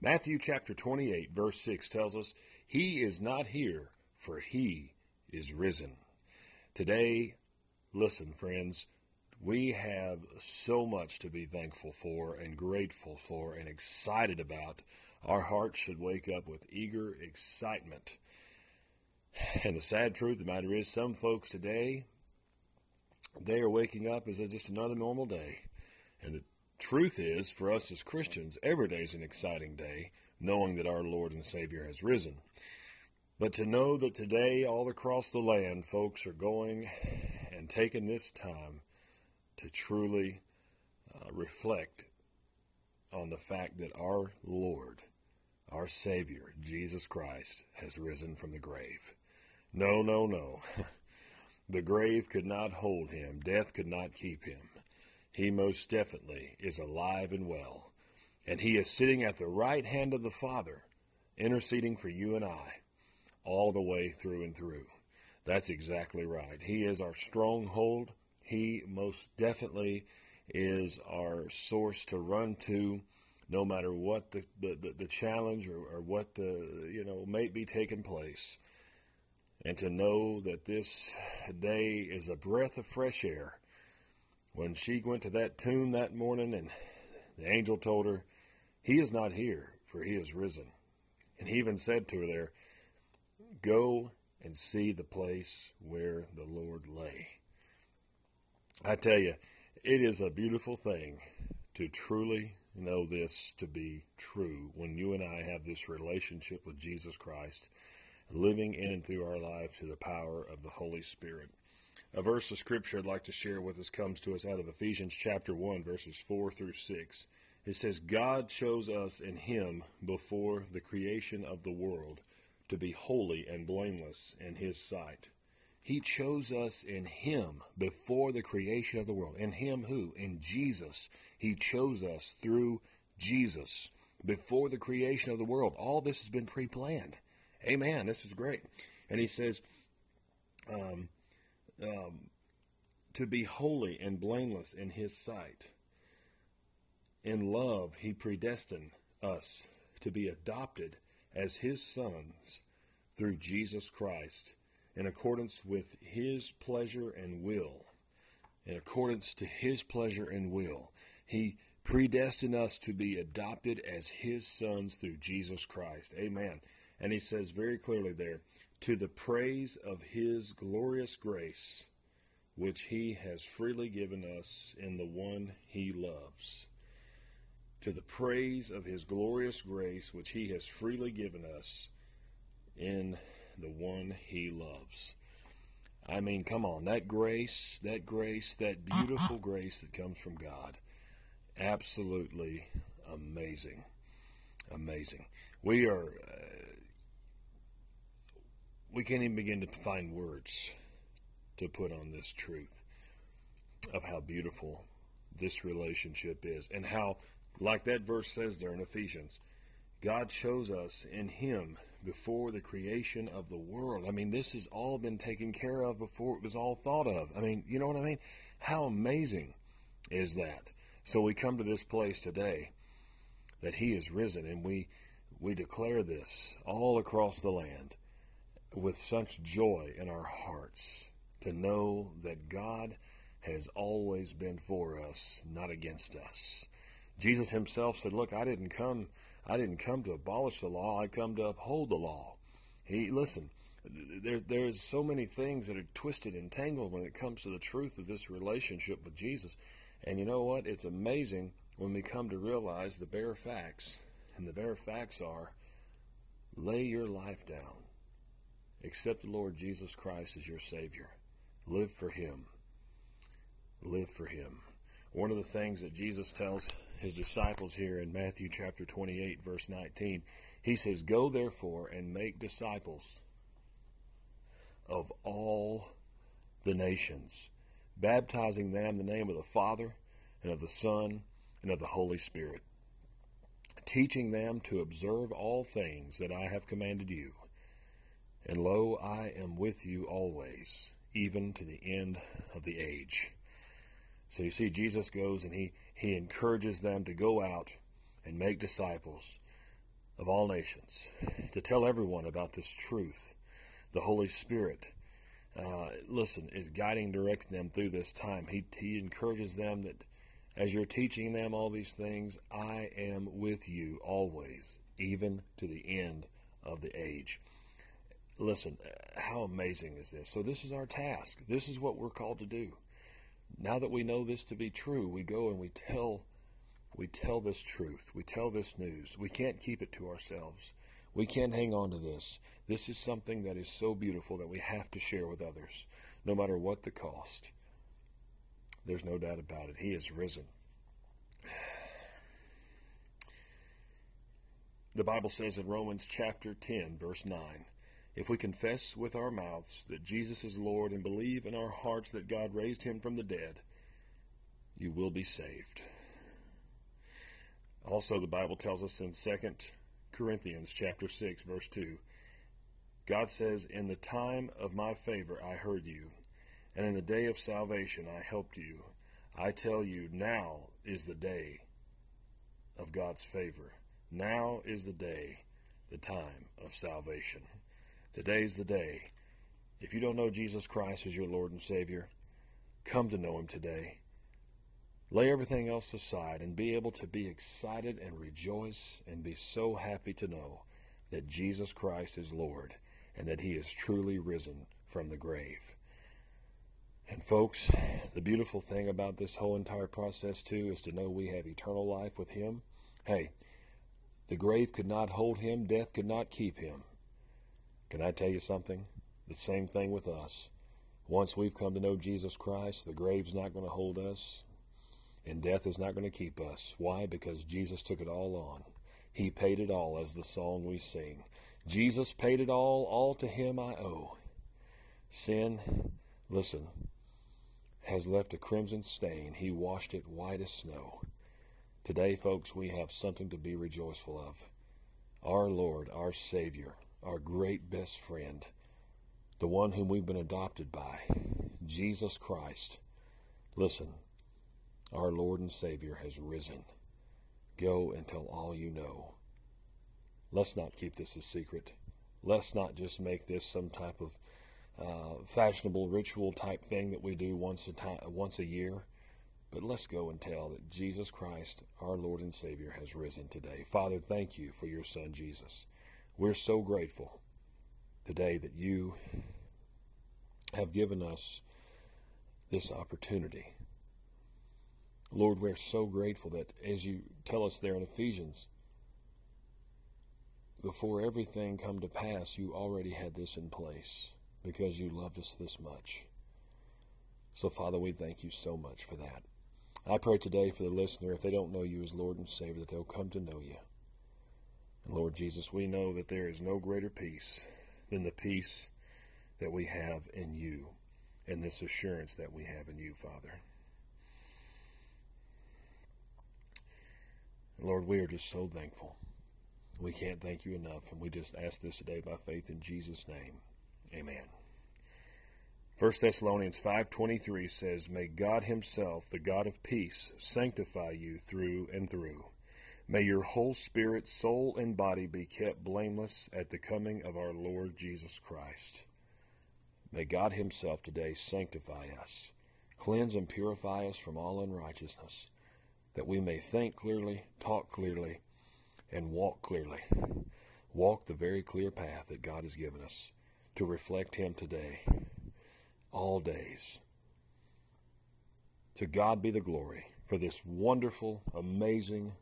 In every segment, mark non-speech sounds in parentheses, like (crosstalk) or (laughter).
Matthew chapter 28, verse 6 tells us, He is not here, for He is risen. Today, listen, friends, we have so much to be thankful for and grateful for and excited about. Our hearts should wake up with eager excitement. And the sad truth of the matter is, some folks today, they are waking up as just another normal day. And truth is, for us as Christians, every day is an exciting day, knowing that our Lord and Savior has risen. But to know that today, all across the land, folks are going and taking this time to truly uh, reflect on the fact that our Lord, our Savior, Jesus Christ, has risen from the grave. No, no, no. (laughs) the grave could not hold him, death could not keep him. He most definitely is alive and well, and he is sitting at the right hand of the Father, interceding for you and I, all the way through and through. That's exactly right. He is our stronghold. He most definitely is our source to run to no matter what the, the, the, the challenge or, or, what the you know may be taking place and to know that this day is a breath of fresh air when she went to that tomb that morning and the angel told her he is not here for he is risen and he even said to her there go and see the place where the lord lay I tell you, it is a beautiful thing to truly know this to be true when you and I have this relationship with Jesus Christ, living in and through our lives to the power of the Holy Spirit. A verse of scripture I'd like to share with us comes to us out of Ephesians chapter 1, verses 4 through 6. It says, God chose us in Him before the creation of the world to be holy and blameless in His sight. He chose us in Him before the creation of the world. In Him who? In Jesus. He chose us through Jesus before the creation of the world. All this has been pre planned. Amen. This is great. And He says, um, um, to be holy and blameless in His sight. In love, He predestined us to be adopted as His sons through Jesus Christ in accordance with his pleasure and will. In accordance to his pleasure and will. He predestined us to be adopted as his sons through Jesus Christ. Amen. And he says very clearly there, to the praise of his glorious grace, which he has freely given us in the one he loves. To the praise of his glorious grace, which he has freely given us in the one he loves. I mean, come on, that grace, that grace, that beautiful grace that comes from God. Absolutely amazing. Amazing. We are, uh, we can't even begin to find words to put on this truth of how beautiful this relationship is and how, like that verse says there in Ephesians, God chose us in Him before the creation of the world. I mean, this has all been taken care of before it was all thought of. I mean, you know what I mean? How amazing is that? So we come to this place today that He is risen, and we we declare this all across the land with such joy in our hearts to know that God has always been for us, not against us. Jesus himself said, "Look, I didn't come I didn't come to abolish the law. I come to uphold the law. He listen. There, there's so many things that are twisted and tangled when it comes to the truth of this relationship with Jesus. And you know what? It's amazing when we come to realize the bare facts. And the bare facts are lay your life down. Accept the Lord Jesus Christ as your Savior. Live for Him. Live for Him. One of the things that Jesus tells his disciples here in Matthew chapter 28, verse 19. He says, Go therefore and make disciples of all the nations, baptizing them in the name of the Father and of the Son and of the Holy Spirit, teaching them to observe all things that I have commanded you. And lo, I am with you always, even to the end of the age. So you see, Jesus goes and he, he encourages them to go out and make disciples, of all nations, to tell everyone about this truth. The Holy Spirit, uh, listen, is guiding, directing them through this time. He, he encourages them that as you're teaching them all these things, I am with you always, even to the end of the age. Listen, how amazing is this? So, this is our task. This is what we're called to do. Now that we know this to be true, we go and we tell we tell this truth. We tell this news. We can't keep it to ourselves. We can't hang on to this. This is something that is so beautiful that we have to share with others, no matter what the cost. There's no doubt about it. He is risen. The Bible says in Romans chapter 10, verse 9 If we confess with our mouths that Jesus is Lord and believe in our hearts that God raised him from the dead, you will be saved. Also, the Bible tells us in 2 Corinthians chapter 6, verse 2, God says, In the time of my favor I heard you, and in the day of salvation I helped you. I tell you, now is the day of God's favor. Now is the day, the time of salvation. Today's the day. If you don't know Jesus Christ as your Lord and Savior, come to know Him today. Lay everything else aside and be able to be excited and rejoice and be so happy to know that Jesus Christ is Lord and that He is truly risen from the grave. And, folks, the beautiful thing about this whole entire process, too, is to know we have eternal life with Him. Hey, the grave could not hold him, death could not keep him. Can I tell you something? The same thing with us. Once we've come to know Jesus Christ, the grave's not going to hold us, and death is not going to keep us. Why? Because Jesus took it all on. He paid it all, as the song we sing. Jesus paid it all, all to him I owe. Sin, listen, has left a crimson stain. He washed it white as snow. Today, folks, we have something to be rejoiceful of. Our Lord, our Savior, our great best friend, the one whom we've been adopted by, Jesus Christ. Listen, our Lord and Savior has risen. Go and tell all you know. Let's not keep this a secret. Let's not just make this some type of uh, fashionable ritual type thing that we do once a time, once a year. But let's go and tell that Jesus Christ, our Lord and Savior, has risen today. Father, thank you for your Son, Jesus. We're so grateful today that you have given us this opportunity. Lord, we're so grateful that as you tell us there in Ephesians, before everything come to pass, you already had this in place because you loved us this much. So, Father, we thank you so much for that. I pray today for the listener, if they don't know you as Lord and Savior, that they'll come to know you. Lord Jesus, we know that there is no greater peace than the peace that we have in you and this assurance that we have in you, Father. Lord, we are just so thankful. We can't thank you enough, and we just ask this today by faith in Jesus' name. Amen. 1 Thessalonians 5:23 says, "May God himself, the God of peace, sanctify you through and through. May your whole spirit, soul, and body be kept blameless at the coming of our Lord Jesus Christ." May God himself today sanctify us, cleanse and purify us from all unrighteousness, that we may think clearly, talk clearly, and walk clearly. Walk the very clear path that God has given us to reflect him today all days. To God be the glory for this wonderful, amazing,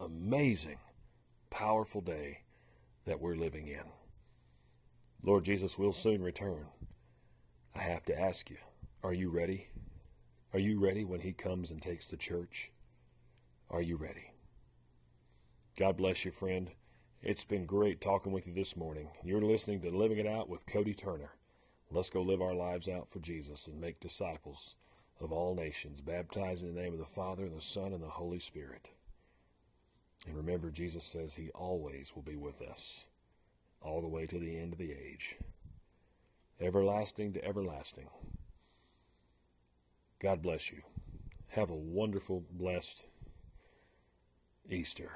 amazing, powerful day that we're living in. Lord Jesus will soon return. I have to ask you, are you ready? Are you ready when he comes and takes the church? Are you ready? God bless you, friend. It's been great talking with you this morning. You're listening to Living It Out with Cody Turner. Let's go live our lives out for Jesus and make disciples of all nations, baptizing in the name of the Father, and the Son, and the Holy Spirit. And remember, Jesus says he always will be with us, all the way to the end of the age, everlasting to everlasting. God bless you. Have a wonderful, blessed Easter.